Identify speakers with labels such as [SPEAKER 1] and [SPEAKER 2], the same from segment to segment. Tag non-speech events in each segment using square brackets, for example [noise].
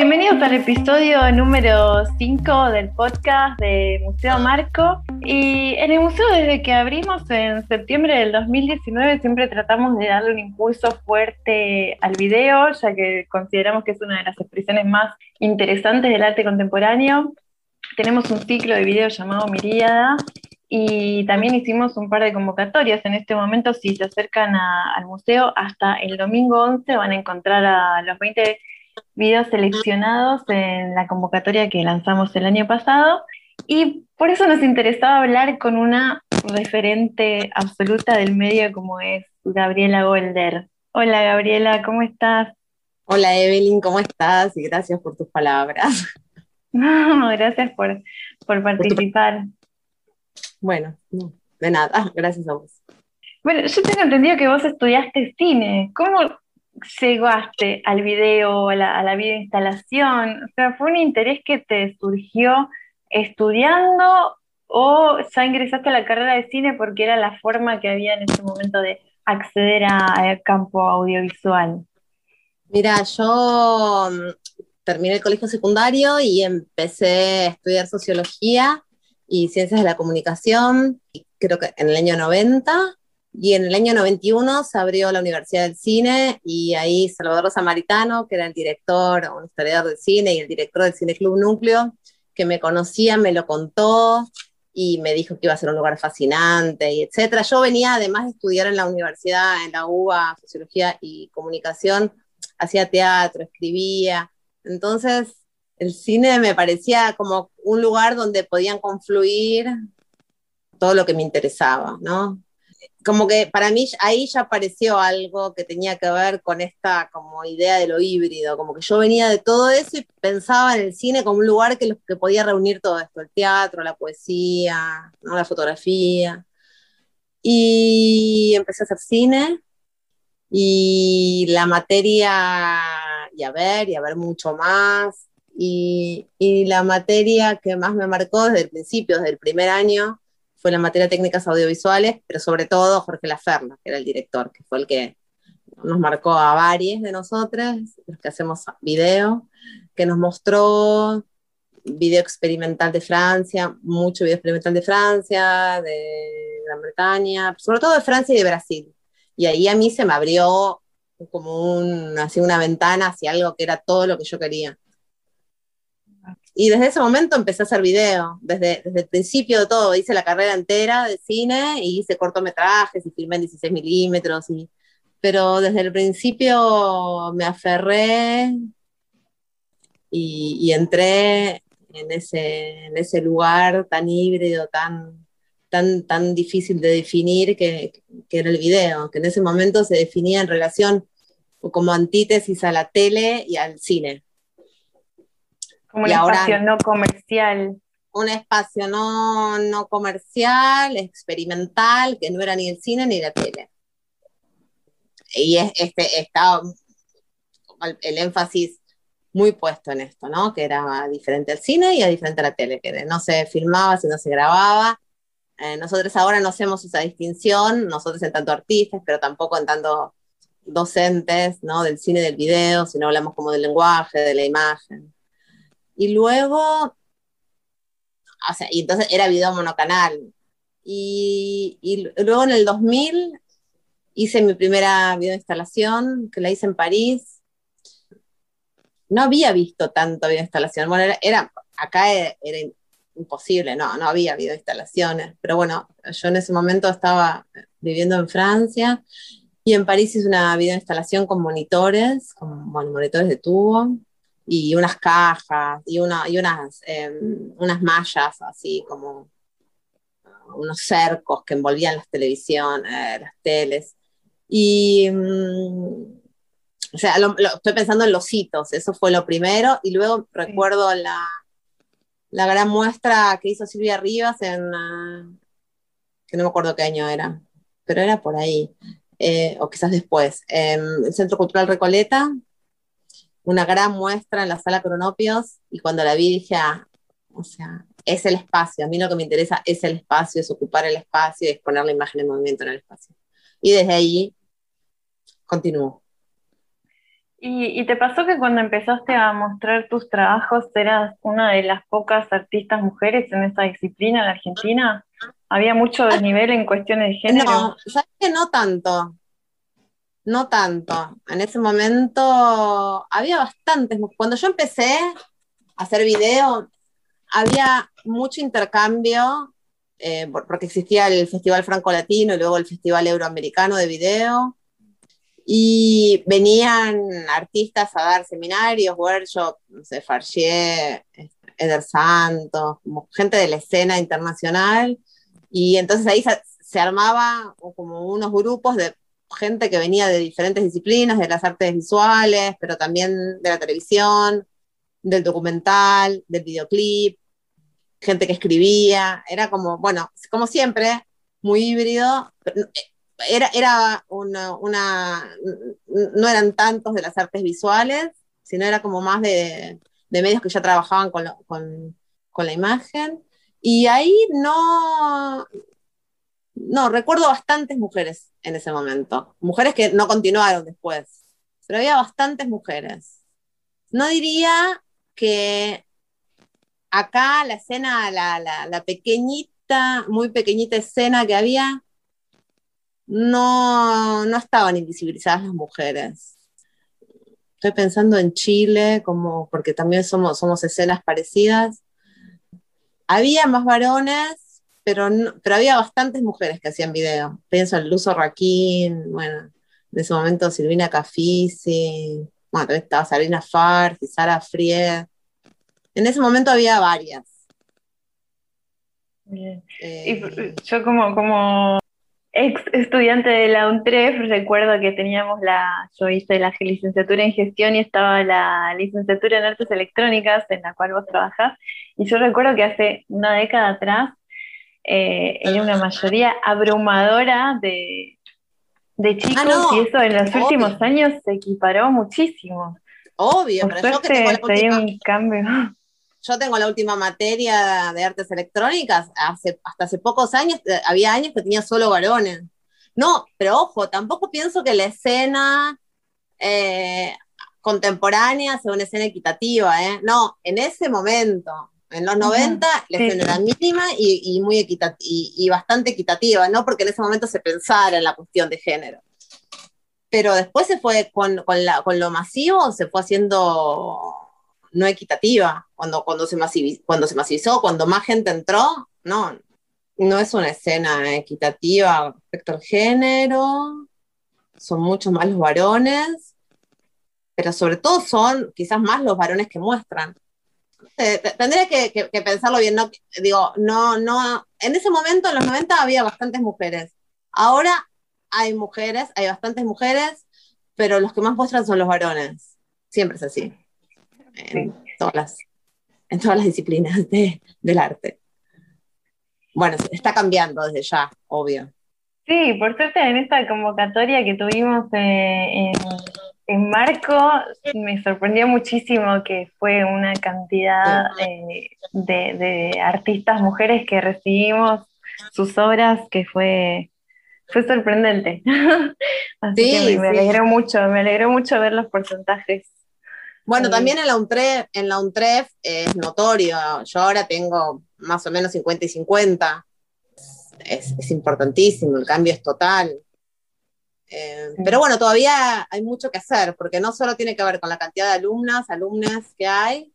[SPEAKER 1] Bienvenidos al episodio número 5 del podcast de Museo Marco. Y en el museo desde que abrimos en septiembre del 2019 siempre tratamos de darle un impulso fuerte al video, ya que consideramos que es una de las expresiones más interesantes del arte contemporáneo. Tenemos un ciclo de videos llamado Miríada y también hicimos un par de convocatorias. En este momento, si se acercan al museo, hasta el domingo 11 van a encontrar a los 20 videos seleccionados en la convocatoria que lanzamos el año pasado. Y por eso nos interesaba hablar con una referente absoluta del medio como es Gabriela Golder. Hola Gabriela, ¿cómo estás?
[SPEAKER 2] Hola Evelyn, ¿cómo estás? Y gracias por tus palabras.
[SPEAKER 1] No, [laughs] gracias por, por participar.
[SPEAKER 2] Bueno, de nada, [laughs] gracias a vos.
[SPEAKER 1] Bueno, yo tengo entendido que vos estudiaste cine. ¿Cómo llegaste al video, a la, a la videoinstalación? O sea, ¿fue un interés que te surgió estudiando o ya ingresaste a la carrera de cine porque era la forma que había en ese momento de acceder al campo audiovisual?
[SPEAKER 2] Mira, yo mm, terminé el colegio secundario y empecé a estudiar sociología y Ciencias de la Comunicación, creo que en el año 90, y en el año 91 se abrió la Universidad del Cine y ahí Salvador Samaritano, que era el director, un historiador de cine y el director del Cine Club Núcleo, que me conocía, me lo contó y me dijo que iba a ser un lugar fascinante y etcétera. Yo venía además de estudiar en la universidad, en la UBA, Sociología y Comunicación, hacía teatro, escribía. Entonces, el cine me parecía como un lugar donde podían confluir todo lo que me interesaba, ¿no? Como que para mí ahí ya apareció algo que tenía que ver con esta como idea de lo híbrido, como que yo venía de todo eso y pensaba en el cine como un lugar que, que podía reunir todo esto, el teatro, la poesía, ¿no? la fotografía. Y empecé a hacer cine y la materia, y a ver, y a ver mucho más, y, la materia que más me marcó desde el principio, desde el primer año, fue la materia de técnicas audiovisuales, pero sobre todo Jorge Laferna, que era el director, que fue el que nos marcó a varios de nosotros, los que hacemos video, que nos mostró video experimental de Francia, mucho video experimental de Francia, de Gran Bretaña, sobre todo de Francia y de Brasil. Y ahí a mí se me abrió como un, así una ventana hacia algo que era todo lo que yo quería. Y desde ese momento empecé a hacer video, desde, desde el principio de todo, hice la carrera entera de cine y hice cortometrajes y filmé en 16 milímetros, y, pero desde el principio me aferré y, y entré en ese, en ese lugar tan híbrido, tan, tan, tan difícil de definir que, que, era el video, que en ese momento se definía en relación como antítesis a la tele y al cine.
[SPEAKER 1] Como un espacio no comercial.
[SPEAKER 2] Un espacio no, no comercial, experimental, que no era ni el cine ni la tele. Y este, estaba el énfasis muy puesto en esto, ¿no? Que era diferente al cine y diferente a la tele, que no se filmaba, sino se grababa. Eh, nosotros ahora no hacemos esa distinción, nosotros en tanto artistas, pero tampoco en tanto docentes, ¿no? Del cine y del video, sino hablamos como del lenguaje, de la imagen. Y luego, o sea, y entonces era video monocanal. Y, y luego en el 2000 hice mi primera videoinstalación, que la hice en París. No había visto tanto videoinstalación. Bueno, era, acá era, imposible, no, no había videoinstalaciones. Pero bueno, yo en ese momento estaba viviendo en Francia y en París hice una videoinstalación con monitores, con monitores de tubo y unas cajas y, una, y unas, em, unas mallas así como unos cercos que envolvían las televisiones, eh, las teles. Y, mm, o sea, estoy pensando en los hitos, eso fue lo primero, y luego recuerdo la, la, gran muestra que hizo Silvia Rivas en, ah, que no me acuerdo qué año era, pero era por ahí, eh, o quizás después, en el Centro Cultural Recoleta, una gran muestra en la sala Cronopios y cuando la vi dije, ah, o sea, es el espacio, a mí lo que me interesa es el espacio, es ocupar el espacio y exponer la imagen en movimiento en el espacio. Y desde ahí continúo.
[SPEAKER 1] ¿Y, te pasó que cuando empezaste a mostrar tus trabajos eras una de las pocas artistas mujeres en esa disciplina en la Argentina? ¿Había mucho desnivel en cuestiones de género?
[SPEAKER 2] No, sabes que no tanto. No tanto. En ese momento había bastantes. Cuando yo empecé a hacer video, había mucho intercambio, eh, porque existía el Festival Franco Latino y luego el Festival Euroamericano de Video y venían artistas a dar seminarios, workshops, no sé, Eder Santos, gente de la escena internacional. Y entonces ahí se, armaba como unos grupos de gente que venía de diferentes disciplinas, de las artes visuales, pero también de la televisión, del documental, del videoclip, gente que escribía, era como, bueno, como siempre, muy híbrido, era, era una, no eran tantos de las artes visuales, sino era como más de, medios que ya trabajaban con, con, la imagen. Y ahí no, no, recuerdo bastantes mujeres en ese momento, mujeres que no continuaron después, pero había bastantes mujeres. No diría que acá la escena, la, la pequeñita, muy pequeñita escena que había, no, no estaban invisibilizadas las mujeres. Estoy pensando en Chile, como, porque también somos, somos escenas parecidas. Había más varones, pero, pero había bastantes mujeres que hacían video. Pienso en Luzo Raquín, bueno, en ese momento Silvina Cafisi, bueno, también estaba Sabrina Farsi, Sara Fried. En ese momento había varias.
[SPEAKER 1] Eh, yo como, como ex estudiante de la UNTREF, recuerdo que teníamos la, yo hice la licenciatura en gestión y estaba la licenciatura en artes electrónicas en la cual vos trabajás, y yo recuerdo que hace una década atrás eh, era una mayoría abrumadora de, de chicos ah, y eso en los últimos años se equiparó muchísimo.
[SPEAKER 2] Obvio, pero yo que tengo
[SPEAKER 1] la un cambio
[SPEAKER 2] yo tengo la última materia de artes electrónicas, hace, hasta hace pocos años, eh, había años que tenía solo varones. No, pero ojo, tampoco pienso que la escena eh, contemporánea sea una escena equitativa, ¿eh? No, en ese momento, en los 90, la escena era mínima y, muy y, bastante equitativa, ¿no? Porque en ese momento se pensara en la cuestión de género. Pero después se fue con, con lo masivo, se fue haciendo no equitativa. Cuando, cuando, se masivizó, cuando se masivizó, cuando más gente entró, no, no es una escena equitativa respecto al género, son muchos más los varones, pero sobre todo son quizás más los varones que muestran. Tendría que, pensarlo bien, no, digo, no, no, en ese momento, en los 90, había bastantes mujeres. Ahora hay mujeres, hay bastantes mujeres, pero los que más muestran son los varones. Siempre es así en, todas, las, en todas las disciplinas del arte. Bueno, está cambiando desde ya, obvio.
[SPEAKER 1] Sí, por suerte en esta convocatoria que tuvimos eh, en, Marco, me sorprendió muchísimo que fue una cantidad eh, de, artistas mujeres que recibimos sus obras que fue, fue sorprendente. [laughs] Así que me, alegró mucho, me alegró mucho ver los porcentajes.
[SPEAKER 2] Bueno, también en la UNTREF, en la UNTREF es notorio. Yo ahora tengo más o menos 50 y 50. Es, importantísimo, el cambio es total. Eh, pero bueno, todavía hay mucho que hacer, porque no solo tiene que ver con la cantidad de alumnas, alumnas que hay,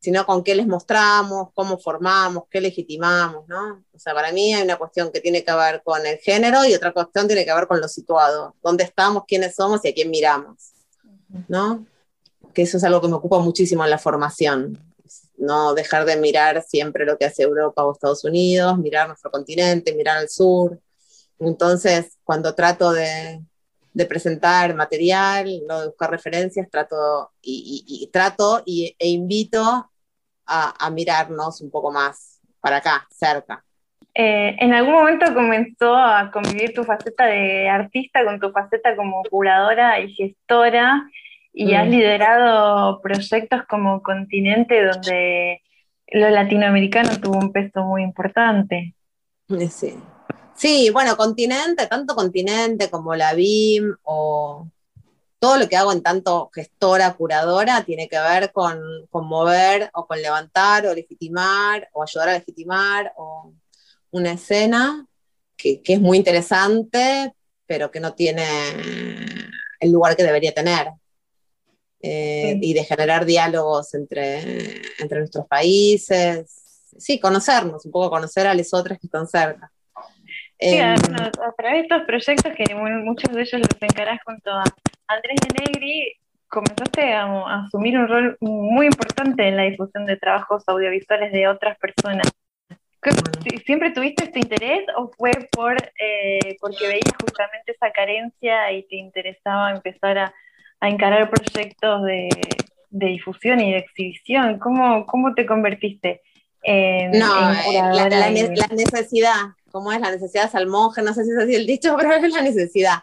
[SPEAKER 2] sino con qué les mostramos, cómo formamos, qué legitimamos, ¿no? O sea, para mí hay una cuestión que tiene que ver con el género y otra cuestión tiene que ver con lo situado, dónde estamos, quiénes somos y a quién miramos, ¿no? que eso es algo que me ocupa muchísimo en la formación. No dejar de mirar siempre lo que hace Europa o Estados Unidos, mirar nuestro continente, mirar al sur. Entonces, cuando trato de, presentar material, de buscar referencias, trato y, trato y, e invito a, mirarnos un poco más para acá, cerca.
[SPEAKER 1] Eh, ¿En algún momento comenzó a convivir tu faceta de artista con tu faceta como curadora y gestora? y has mm. liderado proyectos como Continente donde lo latinoamericano tuvo un peso muy importante.
[SPEAKER 2] Sí. Sí, bueno, Continente, tanto Continente como la BIM o, todo lo que hago en tanto gestora, curadora, tiene que ver con, con mover o con levantar o legitimar o ayudar a legitimar o una escena que, que es muy interesante, pero que no tiene el lugar que debería tener. Eh, y de generar diálogos entre, entre nuestros países. Sí, conocernos, un poco conocer a los otros que están cerca.
[SPEAKER 1] Sí, a, em, a, través de estos proyectos que muchos de ellos los encarás junto a Andrés de Negri, comenzaste a, asumir un rol muy importante en la difusión de trabajos audiovisuales de otras personas. ¿Siempre tuviste este interés o fue por eh, porque veías justamente esa carencia y te interesaba empezar a, encarar proyectos de, difusión y de exhibición? ¿Cómo, cómo te convertiste?
[SPEAKER 2] En, no, eh, la, la, necesidad, ¿cómo es la necesidad salmonje? No sé si es así el dicho, [laughs] pero es la necesidad.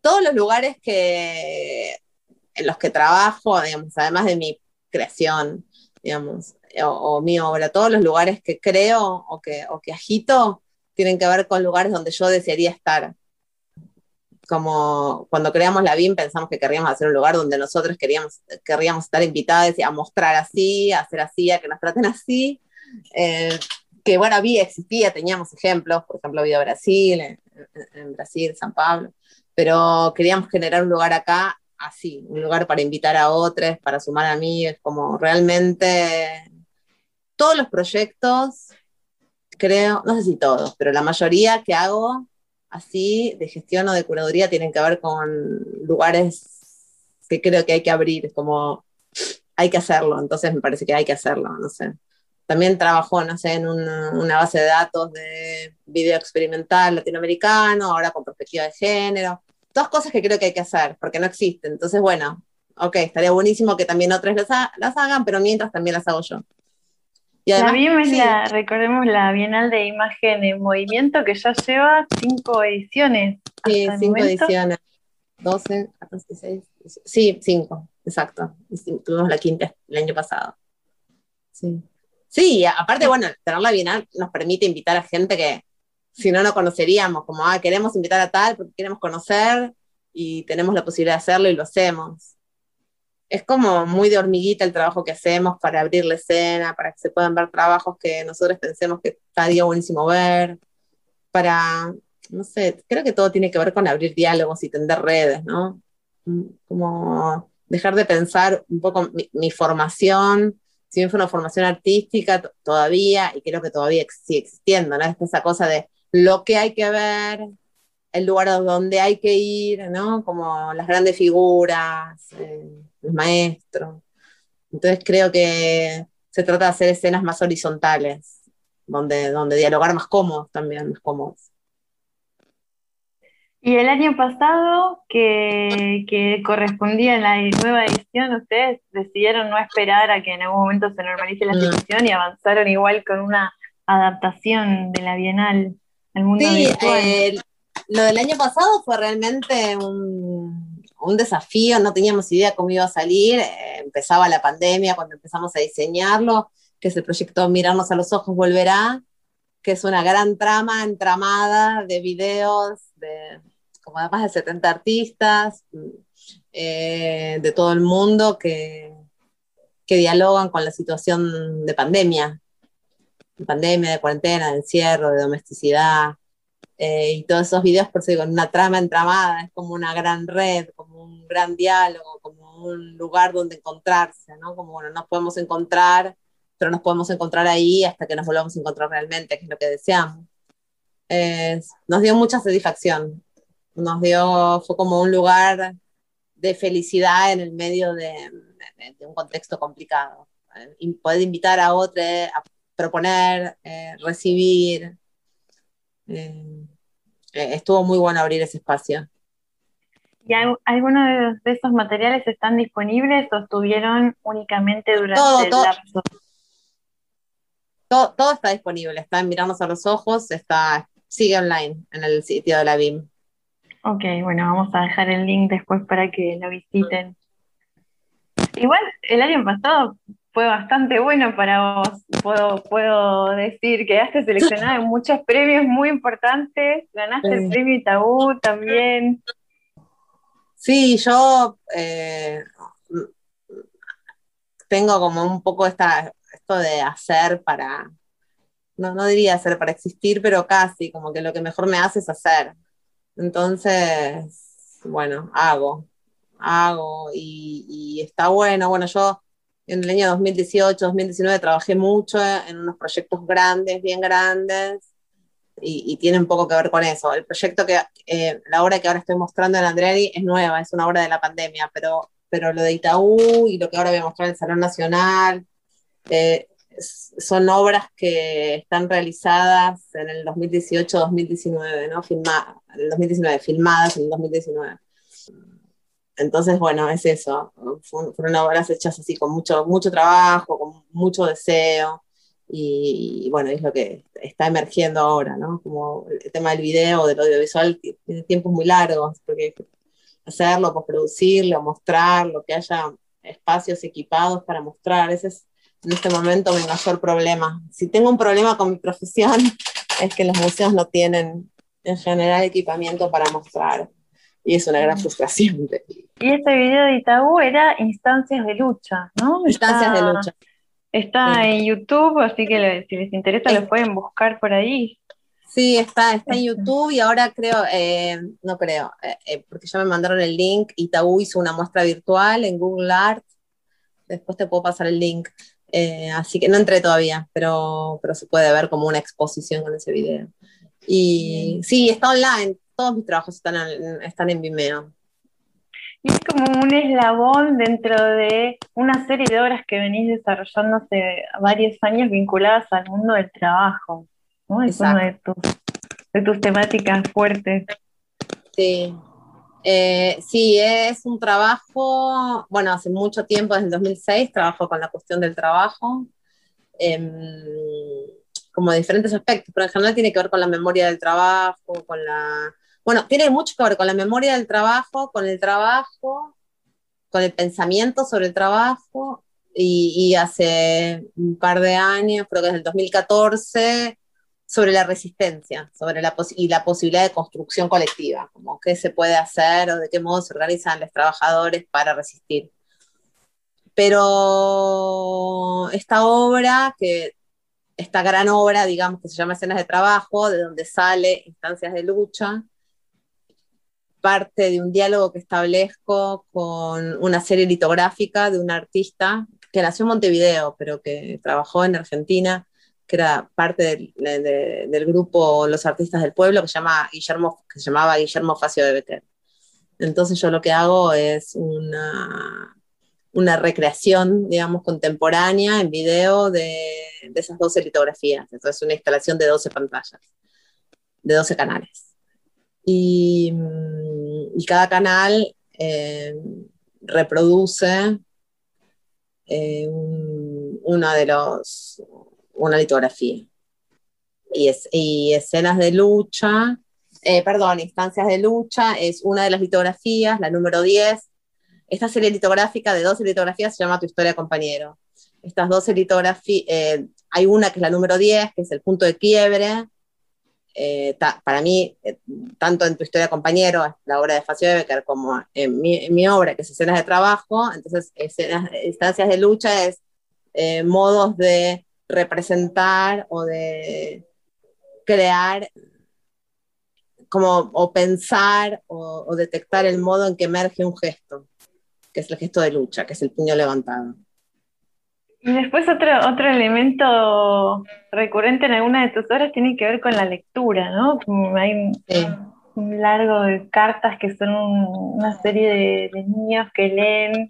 [SPEAKER 2] Todos los lugares que, en los que trabajo, digamos, además de mi creación, digamos, o, mi obra, todos los lugares que creo o que, o que agito tienen que ver con lugares donde yo desearía estar. Como cuando creamos la BIM pensamos que queríamos hacer un lugar donde nosotros queríamos, querríamos estar invitados a mostrar así, a hacer así, a que nos traten así. Eh, que bueno, había, existía, teníamos ejemplos, por ejemplo, había Brasil, en, en Brasil, San Pablo, pero queríamos generar un lugar acá así, un lugar para invitar a otros, para sumar a mí, es como realmente todos los proyectos, creo, no sé si todos, pero la mayoría que hago así de gestión o de curaduría tienen que ver con lugares que creo que hay que abrir, como hay que hacerlo, entonces me parece que hay que hacerlo, no sé. También trabajo, no sé, en una, base de datos de video experimental latinoamericano, ahora con perspectiva de género. Todas cosas que creo que hay que hacer, porque no existen. Entonces, bueno, ok, estaría buenísimo que también otras las, las hagan, pero mientras también las hago yo
[SPEAKER 1] la BIM es la, recordemos, la Bienal de Imagen en Movimiento que ya lleva cinco ediciones.
[SPEAKER 2] Sí, cinco ediciones. 12, 14, 16. Sí, cinco, exacto. Tuvimos la quinta el año pasado. Sí. Sí, aparte, bueno, tener la Bienal nos permite invitar a gente que si no, no conoceríamos, como, ah, queremos invitar a tal porque queremos conocer y tenemos la posibilidad de hacerlo y lo hacemos es como muy de hormiguita el trabajo que hacemos para abrir la escena, para que se puedan ver trabajos que nosotros pensemos que estaría buenísimo ver, para, no sé, creo que todo tiene que ver con abrir diálogos y tender redes, ¿no? Mm, como dejar de pensar un poco mi, formación, si bien fue una formación artística todavía, y creo que todavía sigue existiendo, ¿no? Es esa cosa de lo que hay que ver, el lugar donde hay que ir, ¿no? Como las grandes figuras. Eh, maestro. Entonces creo que se trata de hacer escenas más horizontales, donde, donde dialogar más cómodos también, más cómodos.
[SPEAKER 1] Y el año pasado, que, que, correspondía en la nueva edición, ustedes decidieron no esperar a que en algún momento se normalice la mm. situación y avanzaron igual con una adaptación de la Bienal al mundo sí,
[SPEAKER 2] virtual. lo del año pasado fue realmente un, un desafío, no teníamos idea cómo iba a salir, eh, empezaba la pandemia cuando empezamos a diseñarlo, que es el proyecto Mirarnos a los Ojos Volverá, que es una gran trama entramada de videos de como de más de 70 artistas eh, de todo el mundo que, que dialogan con la situación de pandemia, de pandemia, de cuarentena, de encierro, de domesticidad, eh, y todos esos videos, por eso digo, una trama entramada, es como una gran red, como un gran diálogo, como un lugar donde encontrarse, ¿no? Como, bueno, nos podemos encontrar, pero nos podemos encontrar ahí hasta que nos volvamos a encontrar realmente, que es lo que deseamos. nos dio mucha satisfacción, nos dio, fue como un lugar de felicidad en el medio de, un contexto complicado. Y poder invitar a otros a proponer, eh, recibir, eh, eh, estuvo muy bueno abrir ese espacio.
[SPEAKER 1] ¿Y algunos de esos materiales están disponibles o estuvieron únicamente durante todo, el todo, lapso?
[SPEAKER 2] Todo, está disponible, está en Mirarnos a los Ojos, está, sigue online en el sitio de la BIM.
[SPEAKER 1] Ok, bueno, vamos a dejar el link después para que lo visiten. Igual el año pasado fue bastante bueno para vos. Puedo, puedo decir que has seleccionado en [laughs] muchos premios muy importantes. Ganaste el premio Itaú también.
[SPEAKER 2] Sí, yo eh, tengo como un poco esta, esto de hacer para, no, no diría hacer para existir, pero casi, como que lo que mejor me hace es hacer. Entonces, bueno, hago, hago y, y está bueno. Bueno, yo en el año 2018, 2019 trabajé mucho en unos proyectos grandes, bien grandes, y, tiene un poco que ver con eso. El proyecto que, eh, la obra que ahora estoy mostrando en Andreari es nueva, es una obra de la pandemia, pero, pero lo de Itaú y lo que ahora voy a mostrar en el Salón Nacional, eh, son obras que están realizadas en el 2018-2019, ¿no? Filma, en el 2019, filmadas en el 2019. Entonces, bueno, es eso. Fueron obras hechas así con mucho, mucho trabajo, con mucho deseo. Y, bueno, es lo que está emergiendo ahora, ¿no? Como el tema del video, del audiovisual, tiene tiempos muy largos, porque hacerlo, producirlo, mostrarlo, que haya espacios equipados para mostrar, ese es en este momento mi mayor problema. Si tengo un problema con mi profesión, [laughs] es que los museos no tienen en general equipamiento para mostrar. Y es una gran frustración.
[SPEAKER 1] Y este video de Itaú era Instancias de Lucha, ¿no?
[SPEAKER 2] Instancias de Lucha.
[SPEAKER 1] Está en YouTube, así que si les interesa lo pueden buscar por ahí.
[SPEAKER 2] Sí, está, está en YouTube y ahora creo, eh, no creo, eh, eh, porque ya me mandaron el link, Itaú hizo una muestra virtual en Google Art, después te puedo pasar el link, así que no entré todavía, pero, pero se puede ver como una exposición con ese video. Y sí, está online, todos mis trabajos están están en Vimeo.
[SPEAKER 1] Y es como un eslabón dentro de una serie de obras que venís desarrollando hace varios años vinculadas al mundo del trabajo, ¿no? Es una de tus, temáticas fuertes.
[SPEAKER 2] Sí. Eh, sí, es un trabajo, bueno, hace mucho tiempo, desde el 2006, trabajo con la cuestión del trabajo, em, como diferentes aspectos, pero en general tiene que ver con la memoria del trabajo, con la bueno, tiene mucho que ver con la memoria del trabajo, con el trabajo, con el pensamiento sobre el trabajo, y, hace un par de años, creo que desde el 2014, sobre la resistencia sobre la y la posibilidad de construcción colectiva, como qué se puede hacer o de qué modo se organizan los trabajadores para resistir. Pero esta obra, que esta gran obra, digamos, que se llama Escenas de Trabajo, de donde sale Instancias de Lucha, parte de un diálogo que establezco con una serie litográfica de un artista que nació en Montevideo, pero que trabajó en Argentina, que era parte del, grupo Los Artistas del Pueblo, que llama Guillermo, que se llamaba Guillermo Facio de Becker. Entonces yo lo que hago es una, una recreación, digamos, contemporánea en video de, de esas 12 litografías. Entonces una instalación de 12 pantallas, de 12 canales. Mm, y, cada canal eh, reproduce eh, una de los, una litografía. Y, es, y escenas de lucha, eh, perdón, instancias de lucha, es una de las litografías, la número 10. Esta serie litográfica de 12 litografías se llama Tu historia, compañero. Estas 12 litografías, hay una que es la número 10, que es el punto de quiebre, eh, para mí, eh, tanto en tu historia compañero, la obra de Facio Becker, como en mi, obra, que es escenas de trabajo, entonces escenas, instancias de lucha es eh, modos de representar o de crear como o pensar o, o detectar el modo en que emerge un gesto, que es el gesto de lucha, que es el puño levantado.
[SPEAKER 1] Y después otro, otro elemento recurrente en alguna de tus obras tiene que ver con la lectura, ¿no? Hay un, largo de cartas que son una serie de, niños que leen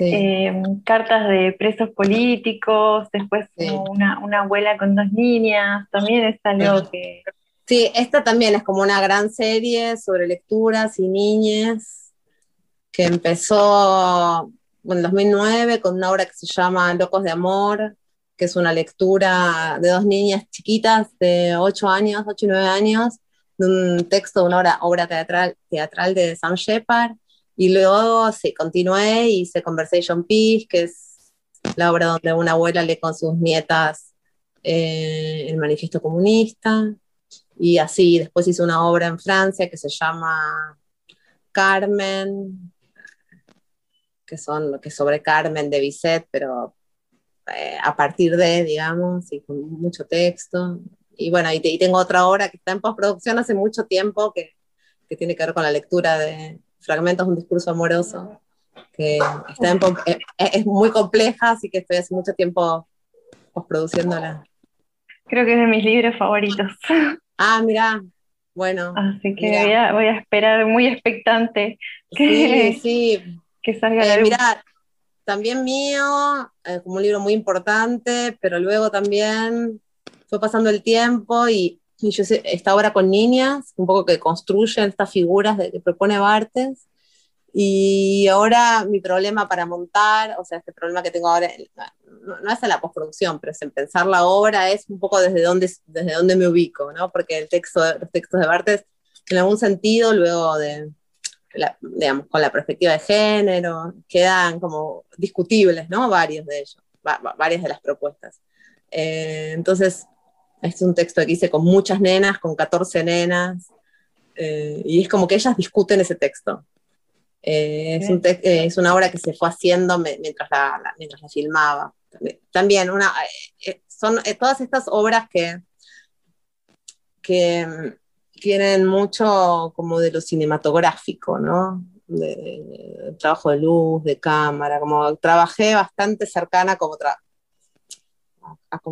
[SPEAKER 1] eh, cartas de presos políticos, después una, una, abuela con dos niñas, también es algo que...
[SPEAKER 2] Sí, esta también es como una gran serie sobre lecturas y niñas que empezó en 2009 con una obra que se llama Locos de Amor, que es una lectura de dos niñas chiquitas de 8 años, 8 y 9 años, de un texto de una obra, obra teatral, teatral de Sam Shepard. Y luego sí, continué y hice Conversation Peace, que es la obra donde una abuela lee con sus nietas eh, el manifiesto comunista. Y así, después hice una obra en Francia que se llama Carmen, que son que sobre Carmen de Bizet, pero eh, a partir de, digamos, y con mucho texto. Y bueno, y, tengo otra obra que está en postproducción hace mucho tiempo, que, que, tiene que ver con la lectura de fragmentos de un discurso amoroso, que está en, eh, es muy compleja, así que estoy hace mucho tiempo postproduciéndola.
[SPEAKER 1] Creo que es de mis libros favoritos. [laughs]
[SPEAKER 2] Ah, mira, bueno.
[SPEAKER 1] Así que voy a, voy a, esperar muy expectante que,
[SPEAKER 2] sí, sí.
[SPEAKER 1] Que salga eh,
[SPEAKER 2] también mío, eh, como un libro muy importante, pero luego también fue pasando el tiempo y, y yo esta obra con niñas, un poco que construyen estas figuras de, que propone Bartes, y ahora mi problema para montar, o sea, este problema que tengo ahora, no, es en la postproducción, pero es en pensar la obra, es un poco desde dónde, desde dónde me ubico, ¿no? Porque el texto, los textos de Bartes, en algún sentido, luego de, digamos, con la perspectiva de género, quedan como discutibles, ¿no? Varios de ellos, varias de las propuestas. Eh, entonces, este es un texto que hice con muchas nenas, con 14 nenas, eh, y es como que ellas discuten ese texto. Eh, es, una obra que se fue haciendo mientras la, mientras la filmaba. También una, son todas estas obras que, que tienen mucho como de lo cinematográfico, ¿no? De, trabajo de luz, de cámara, como trabajé bastante cercana a cómo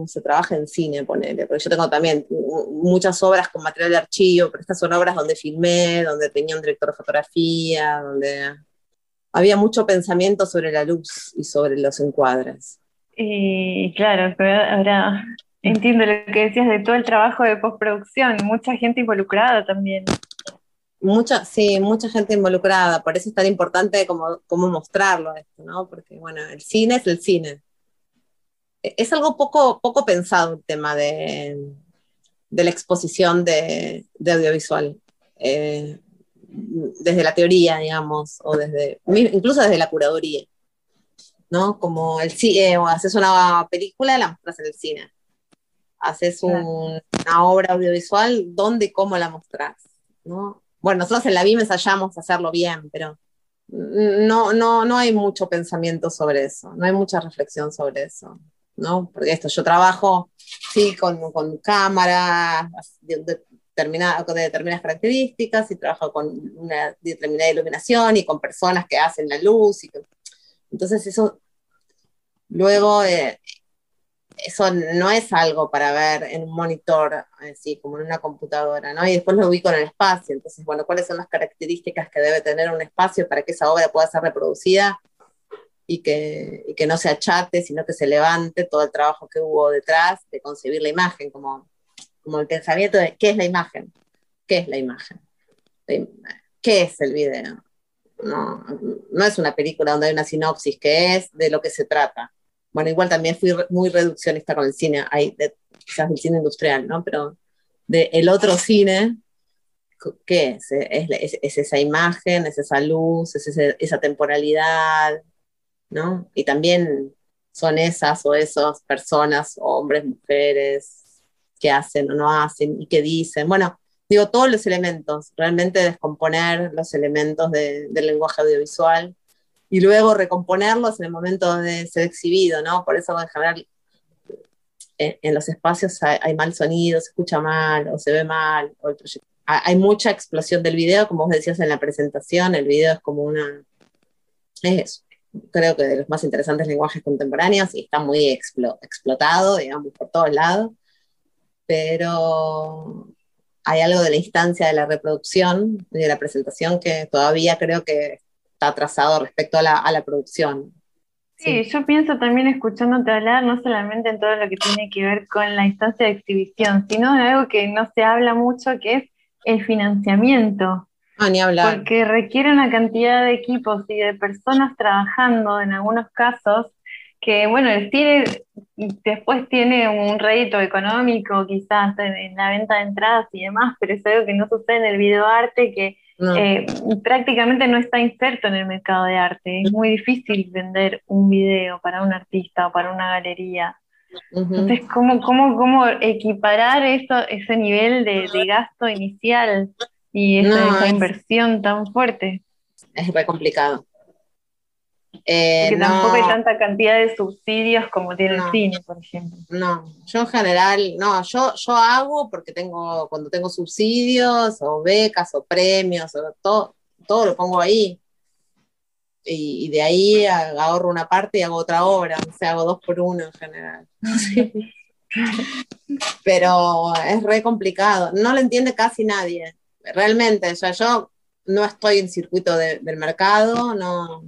[SPEAKER 2] se trabaja en cine, ponele, porque yo tengo también muchas obras con material de archivo, pero estas son obras donde filmé, donde tenía un director de fotografía, donde había mucho pensamiento sobre la luz y sobre los encuadres.
[SPEAKER 1] Y claro, ahora Entiendo lo que decías de todo el trabajo de postproducción, mucha gente involucrada también.
[SPEAKER 2] Mucha, sí, mucha gente involucrada, por eso es tan importante como, como mostrarlo esto, ¿no? Porque, bueno, el cine es el cine. E, es algo poco, poco pensado el tema de, de la exposición de, de audiovisual. Eh, desde la teoría, digamos, o desde, incluso desde la curaduría, ¿no? Como el cine, o haces una película, la mostras en el cine haces una obra audiovisual, ¿dónde y cómo la mostrás? ¿no? Bueno, nosotros en la BIM ensayamos hacerlo bien, pero no, no, no hay mucho pensamiento sobre eso, no hay mucha reflexión sobre eso, ¿no? Porque esto, yo trabajo, sí, con, con cámaras de, determinadas, con determinadas características y trabajo con una determinada iluminación y con personas que hacen la luz. Y entonces eso, luego... Eh, eso no es algo para ver en un monitor, así como en una computadora, ¿no? Y después lo ubico en el espacio. Entonces, bueno, ¿cuáles son las características que debe tener un espacio para que esa obra pueda ser reproducida y que, y que no se achate, sino que se levante todo el trabajo que hubo detrás de concebir la imagen, como, como el pensamiento de qué es la imagen, qué es la imagen, qué es el video. No, no es una película donde hay una sinopsis, que es de lo que se trata bueno, igual también fui muy reduccionista con el cine, hay quizás el cine industrial, ¿no? Pero de el otro cine, ¿qué es? Es, es, esa imagen, es esa luz, es esa temporalidad, ¿no? Y también son esas o esas personas, hombres, mujeres, que hacen o no hacen y que dicen. Bueno, digo, todos los elementos, realmente descomponer los elementos del lenguaje audiovisual y luego recomponerlos en el momento de ser exhibido, ¿no? Por eso en general en, los espacios hay, mal sonido, se escucha mal o se ve mal. hay mucha explosión del video, como vos decías en la presentación, el video es como una... Es, creo que de los más interesantes lenguajes contemporáneos y está muy explotado, digamos, por todos lados, pero hay algo de la instancia de la reproducción, de la presentación, que todavía creo que atrasado respecto a la, producción.
[SPEAKER 1] Sí, yo pienso también escuchándote hablar, no solamente en todo lo que tiene que ver con la instancia de exhibición, sino en algo que no se habla mucho, que es el financiamiento.
[SPEAKER 2] Ah, ni hablar.
[SPEAKER 1] Porque requiere una cantidad de equipos y de personas trabajando en algunos casos que, bueno, el cine después tiene un rédito económico quizás en, la venta de entradas y demás, pero es algo que no sucede en el videoarte, que eh, prácticamente no está inserto en el mercado de arte. Es muy difícil vender un video para un artista o para una galería. Entonces, ¿cómo, cómo, cómo equiparar eso, ese nivel de, gasto inicial y esa, inversión tan fuerte?
[SPEAKER 2] es re complicado.
[SPEAKER 1] Eh, Porque tampoco hay tanta cantidad de subsidios como tiene el cine, por ejemplo.
[SPEAKER 2] No, yo en general, no, yo, yo hago porque tengo, cuando tengo subsidios o becas o premios, o todo, todo lo pongo ahí. Y, de ahí ahorro una parte y hago otra obra, o sea, hago dos por uno en general. [laughs] Pero es re complicado, no lo entiende casi nadie, realmente, o sea, yo no estoy en circuito del mercado, no,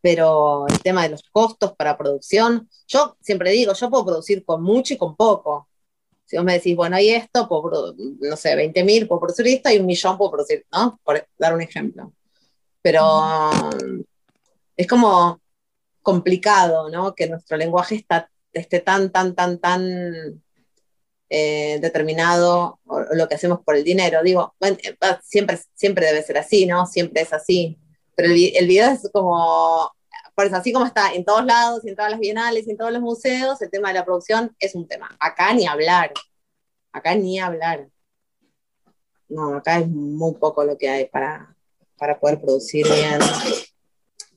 [SPEAKER 2] pero el tema de los costos para producción, yo siempre digo, yo puedo producir con mucho y con poco. Si vos me decís, bueno, hay esto, puedo, no sé, 20 mil, puedo producir esto, y un millón puedo producir, ¿no? Por dar un ejemplo. Pero es como complicado, ¿no? Que nuestro lenguaje está, esté tan, tan, tan, tan eh, determinado lo que hacemos por el dinero. Digo, eh, siempre, siempre debe ser así, ¿no? Siempre es así. Pero el, el video es como, por eso, así como está en todos lados, en todas las bienales, en todos los museos, el tema de la producción es un tema. Acá ni hablar. Acá ni hablar. No, acá es muy poco lo que hay para, para poder producir bien.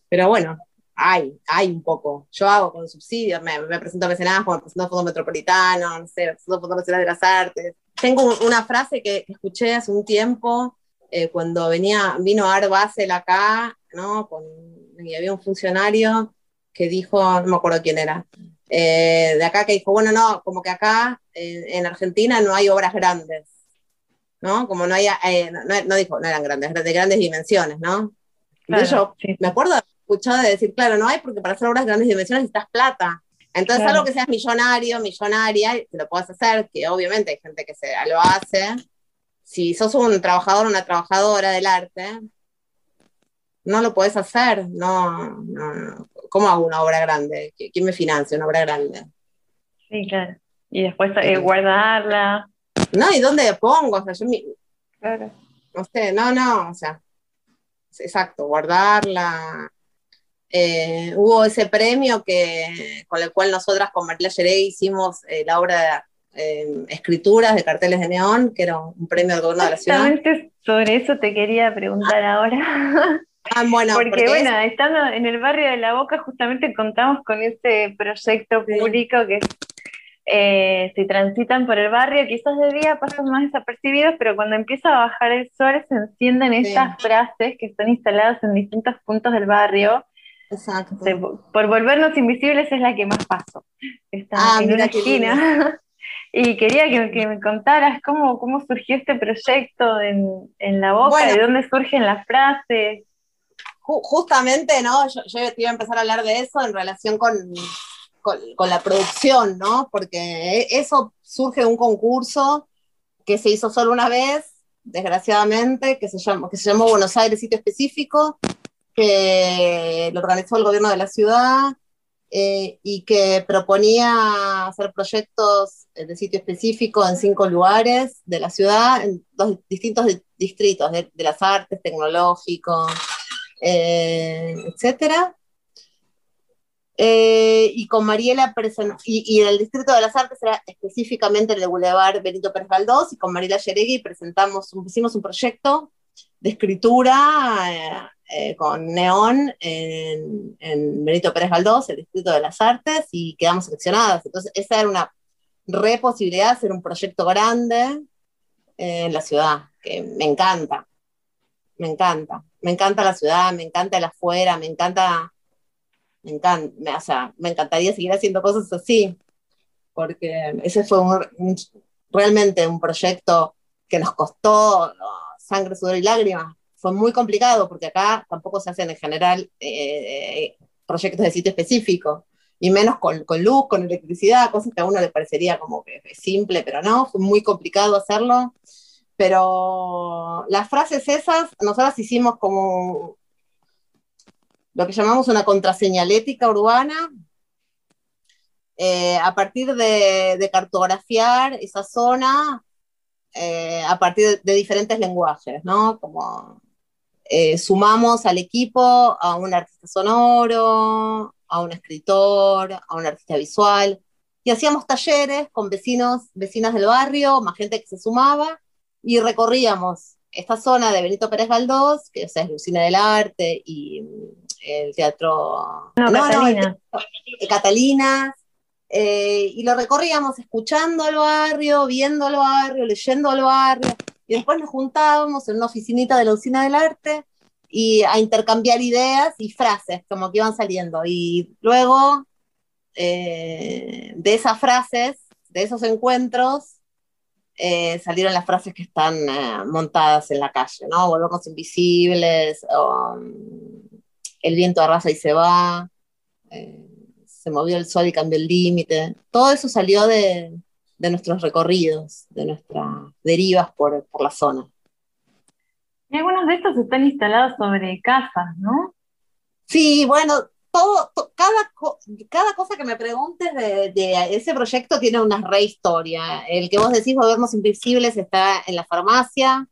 [SPEAKER 2] Pero bueno, hay, hay un poco. Yo hago con subsidios, me, me presento a mecenazgo, me presento a Fondo Metropolitano, no sé, me presento a Fondo Nacional de las Artes. Tengo una frase que, escuché hace un tiempo, eh, cuando venía, vino Art Basel acá, ¿no? Con, y había un funcionario que dijo, no me acuerdo quién era, eh, de acá que dijo, bueno, no, como que acá en Argentina no hay obras grandes, ¿no? Como no hay, eh, no, no, dijo, no eran grandes, de grandes dimensiones, ¿no? yo me acuerdo escuchado de decir, claro, no hay porque para hacer obras de grandes dimensiones necesitas plata. Entonces, algo que seas millonario, millonaria, que lo puedas hacer, que obviamente hay gente que se lo hace. Si sos un trabajador, una trabajadora del arte, no lo puedes hacer. No, no, ¿Cómo hago una obra grande? ¿Quién me financia una obra grande?
[SPEAKER 1] Sí, claro. Y después eh, guardarla.
[SPEAKER 2] No, ¿y dónde pongo? O sea, yo claro. No sé, no, no, o sea, exacto, guardarla, eh, hubo ese premio que, con el cual nosotras con María Yeré hicimos eh, la obra de eh, escrituras de carteles de neón, que era un premio del gobierno de la ciudad.
[SPEAKER 1] Exactamente sobre eso te quería preguntar ahora.
[SPEAKER 2] Ah, bueno,
[SPEAKER 1] porque, bueno, estando en el barrio de La Boca justamente contamos con este proyecto público que si transitan por el barrio, quizás de día pasan más desapercibidos, pero cuando empieza a bajar el sol se encienden estas frases que están instaladas en distintos puntos del barrio
[SPEAKER 2] Exacto.
[SPEAKER 1] por volvernos invisibles es la que más paso. Está ah, en una esquina. [laughs] y quería que, me contaras cómo, cómo surgió este proyecto en, la boca, de dónde surgen las frases.
[SPEAKER 2] justamente, ¿no? Yo, yo, iba a empezar a hablar de eso en relación con, con, la producción, ¿no? Porque eso surge de un concurso que se hizo solo una vez, desgraciadamente, que se, llama, que se llamó Buenos Aires Sitio Específico, que lo organizó el gobierno de la ciudad eh, y que proponía hacer proyectos de sitio específico en cinco lugares de la ciudad, en dos distintos distritos de, las artes, tecnológicos, eh, etcétera. Eh, y con Mariela y, y el Distrito de las Artes era específicamente el de Boulevard Benito Pérez Galdós, y con Mariela Yeregui presentamos, hicimos un proyecto de escritura eh, con Neón en, Benito Pérez Galdós, el Distrito de las Artes, y quedamos seleccionadas. Entonces, esa era una re posibilidad de hacer un proyecto grande en la ciudad, que me encanta, me encanta, me encanta la ciudad, me encanta el afuera, me encanta, me encanta, o sea, me encantaría seguir haciendo cosas así, porque ese fue realmente un proyecto que nos costó sangre, sudor y lágrimas, fue muy complicado porque acá tampoco se hacen en general eh, proyectos de sitio específico, y menos con, luz, con electricidad, cosas que a uno le parecería como que simple, pero no, fue muy complicado hacerlo. Pero las frases esas, nosotras hicimos como lo que llamamos una contraseñalética urbana, eh, a partir de, de, cartografiar esa zona eh, a partir de, diferentes lenguajes, ¿no? Como eh, sumamos al equipo a un artista sonoro, a un escritor, a un artista visual, y hacíamos talleres con vecinos, vecinas del barrio, más gente que se sumaba, y recorríamos esta zona de Benito Pérez Galdós, que es la usina del arte y el teatro...
[SPEAKER 1] No, Catalina.
[SPEAKER 2] Catalina, eh, y lo recorríamos escuchando al barrio, viendo al barrio, leyendo al barrio, después nos juntábamos en una oficinita de la usina del arte y a intercambiar ideas y frases como que iban saliendo. Y luego eh, de esas frases, de esos encuentros, eh, salieron las frases que están montadas en la calle, ¿no? Volvemos invisibles, um, el viento arrasa y se va se movió el sol y cambió el límite. Todo eso salió de, nuestros recorridos, de nuestras derivas por, la zona.
[SPEAKER 1] Y algunos de estos están instalados sobre casas, ¿no?
[SPEAKER 2] Sí, bueno, todo, cada, cada cosa que me preguntes de, ese proyecto tiene una rehistoria. El que vos decís, Gobiernos Invisibles, está en la farmacia.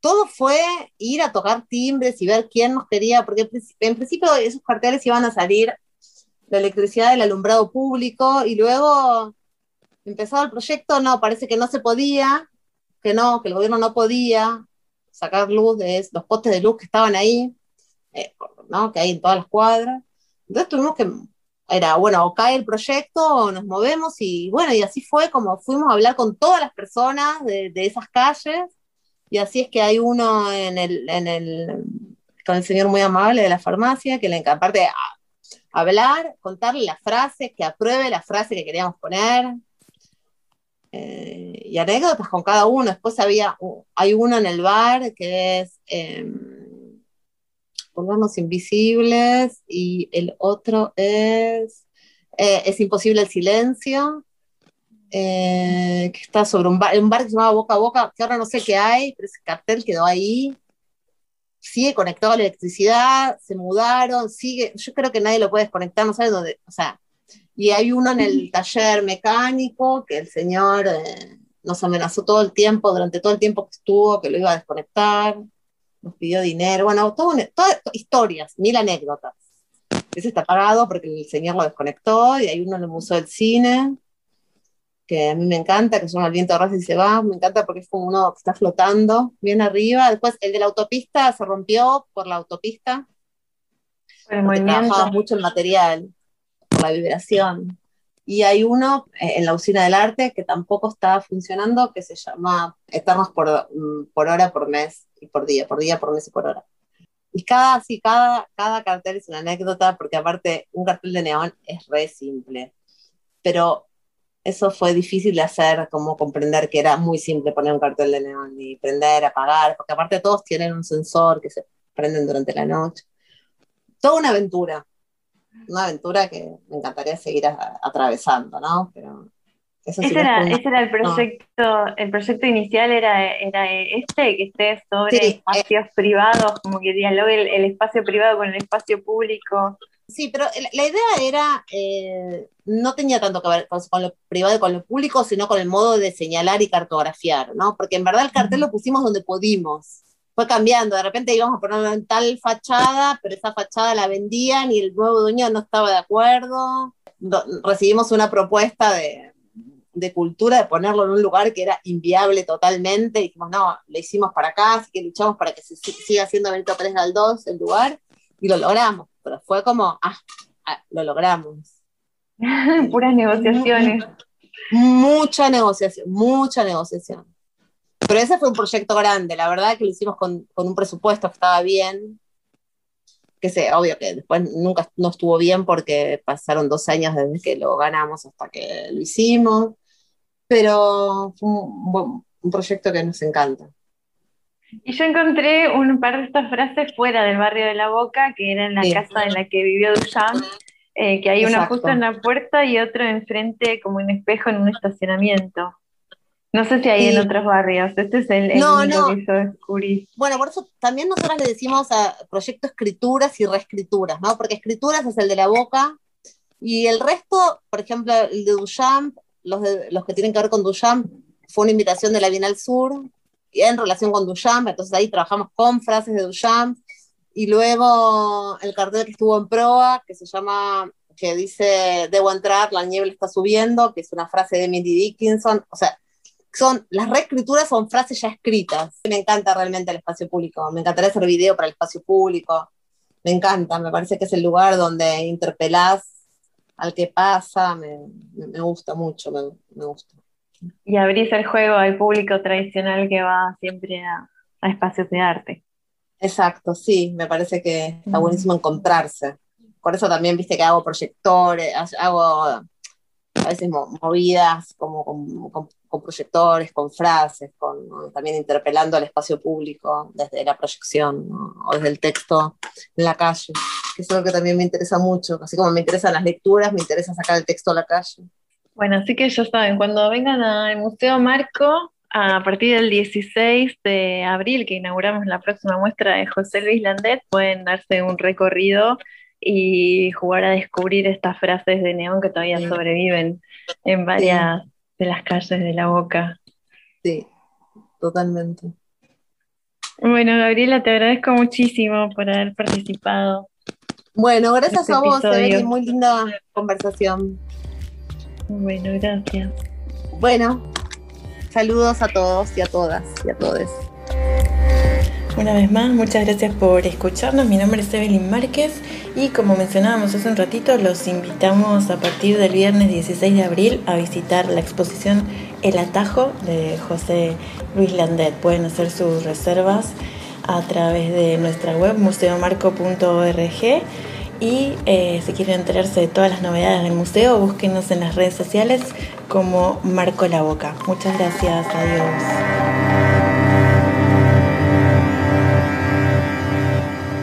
[SPEAKER 2] Todo fue ir a tocar timbres y ver quién nos quería, porque en principio esos carteles iban a salir la electricidad del alumbrado público y luego empezado el proyecto, no, parece que no se podía, que no, que el gobierno no podía sacar luz de los postes de luz que estaban ahí, eh, ¿no? que hay en todas las cuadras. Entonces tuvimos que, era, bueno, o cae el proyecto o nos movemos y bueno, y así fue como fuimos a hablar con todas las personas de, esas calles y así es que hay uno en el, con el señor muy amable de la farmacia, que le aparte hablar, contarle la frase, que apruebe la frase que queríamos poner. Eh, y anécdotas con cada uno. Después había, hay uno en el bar que es eh, Invisibles y el otro es eh, Es Imposible el Silencio. Eh, que está sobre un bar, un bar que se llamaba Boca a Boca, que ahora no sé qué hay, pero ese cartel quedó ahí sigue conectado a la electricidad, se mudaron, sigue, yo creo que nadie lo puede desconectar, no sabe dónde, o sea, y hay uno en el taller mecánico que el señor eh, nos amenazó todo el tiempo, durante todo el tiempo que estuvo, que lo iba a desconectar, nos pidió dinero, bueno, todas historias, mil anécdotas. Ese está pagado porque el señor lo desconectó y hay uno en el Museo del Cine que a mí me encanta, que son el viento de y se va, me encanta porque es como uno que está flotando bien arriba. Después el de la autopista se rompió por la autopista.
[SPEAKER 1] El movimiento.
[SPEAKER 2] mucho el material, por la vibración. Y hay uno eh, en la usina del arte que tampoco está funcionando, que se llama Eternos por, mm, por hora, por mes y por día, por día, por mes y por hora. Y cada, sí, cada, cada cartel es una anécdota, porque aparte un cartel de neón es re simple. Pero eso fue difícil de hacer, como comprender que era muy simple poner un cartel de neón y prender, apagar, porque aparte todos tienen un sensor que se prenden durante la noche. Toda una aventura, una aventura que me encantaría seguir atravesando, ¿no? Pero
[SPEAKER 1] eso ese, era, ese era el proyecto, el proyecto inicial era, era este, que esté sobre eh, espacios privados, como que dialogue el espacio privado con el espacio público.
[SPEAKER 2] Sí, pero la idea era, eh, no tenía tanto que ver con, lo privado y con lo público, sino con el modo de señalar y cartografiar, ¿no? Porque en verdad el cartel lo pusimos donde pudimos. Fue cambiando, de repente íbamos a ponerlo en tal fachada, pero esa fachada la vendían y el nuevo dueño no estaba de acuerdo. recibimos una propuesta de, de cultura de ponerlo en un lugar que era inviable totalmente. Y dijimos, no, lo hicimos para acá, así que luchamos para que se siga siendo Benito Pérez Galdós el lugar, y lo logramos pero fue como, ah, ah lo logramos. [laughs]
[SPEAKER 1] Puras negociaciones.
[SPEAKER 2] Mucha negociación, mucha negociación. Pero ese fue un proyecto grande, la verdad que lo hicimos con, un presupuesto que estaba bien, que sé, obvio que después nunca no estuvo bien porque pasaron dos años desde que lo ganamos hasta que lo hicimos, pero fue un, un proyecto que nos encanta.
[SPEAKER 1] Y yo encontré un par de estas frases fuera del barrio de La Boca, que era en la casa en la que vivió Duchamp, eh, que hay uno justo en la puerta y otro enfrente como un espejo en un estacionamiento. No sé si hay en otros barrios, este es el,
[SPEAKER 2] no, no. que yo descubrí. Bueno, por eso también nosotros le decimos a proyecto escrituras y reescrituras, ¿no? Porque escrituras es el de La Boca y el resto, por ejemplo, el de Duchamp, los, de, los que tienen que ver con Duchamp, fue una invitación de la Bienal Sur, en relación con Duchamp, entonces ahí trabajamos con frases de Duchamp, y luego el cartel que estuvo en proa, que se llama, que dice, debo entrar, la niebla está subiendo, que es una frase de Mindy Dickinson, o sea, son, las reescrituras son frases ya escritas. Me encanta realmente el espacio público, me encantaría hacer video para el espacio público, me encanta, me parece que es el lugar donde interpelás al que pasa, me, me gusta mucho, me, me, gusta.
[SPEAKER 1] Y abrís el juego al público tradicional que va siempre a, a espacios de arte.
[SPEAKER 2] Exacto, sí, me parece que está buenísimo encontrarse. Por eso también, viste que hago proyectores, hago a veces movidas como con, proyectores, con frases, con, también interpelando al espacio público desde la proyección o desde el texto en la calle, que es algo que también me interesa mucho, así como me interesan las lecturas, me interesa sacar el texto a la calle.
[SPEAKER 1] Bueno, así que ya saben, cuando vengan al Museo Marco, a partir del 16 de abril, que inauguramos la próxima muestra de José Luis Landet, pueden darse un recorrido y jugar a descubrir estas frases de neón que todavía sobreviven en varias de las calles de la boca.
[SPEAKER 2] Sí, totalmente.
[SPEAKER 1] Bueno, Gabriela, te agradezco muchísimo por haber participado.
[SPEAKER 2] Bueno, gracias este a vos, Evelyn, muy linda conversación.
[SPEAKER 1] Bueno, gracias.
[SPEAKER 2] Bueno, saludos a todos y a todas y a todos.
[SPEAKER 1] Una vez más, muchas gracias por escucharnos. Mi nombre es Evelyn Márquez y como mencionábamos hace un ratito, los invitamos a partir del viernes 16 de abril a visitar la exposición El Atajo de José Luis Landet. Pueden hacer sus reservas a través de nuestra web museomarco.org y eh, si quieren enterarse de todas las novedades del museo, búsquenos en las redes sociales como Marco la Boca. Muchas gracias, adiós.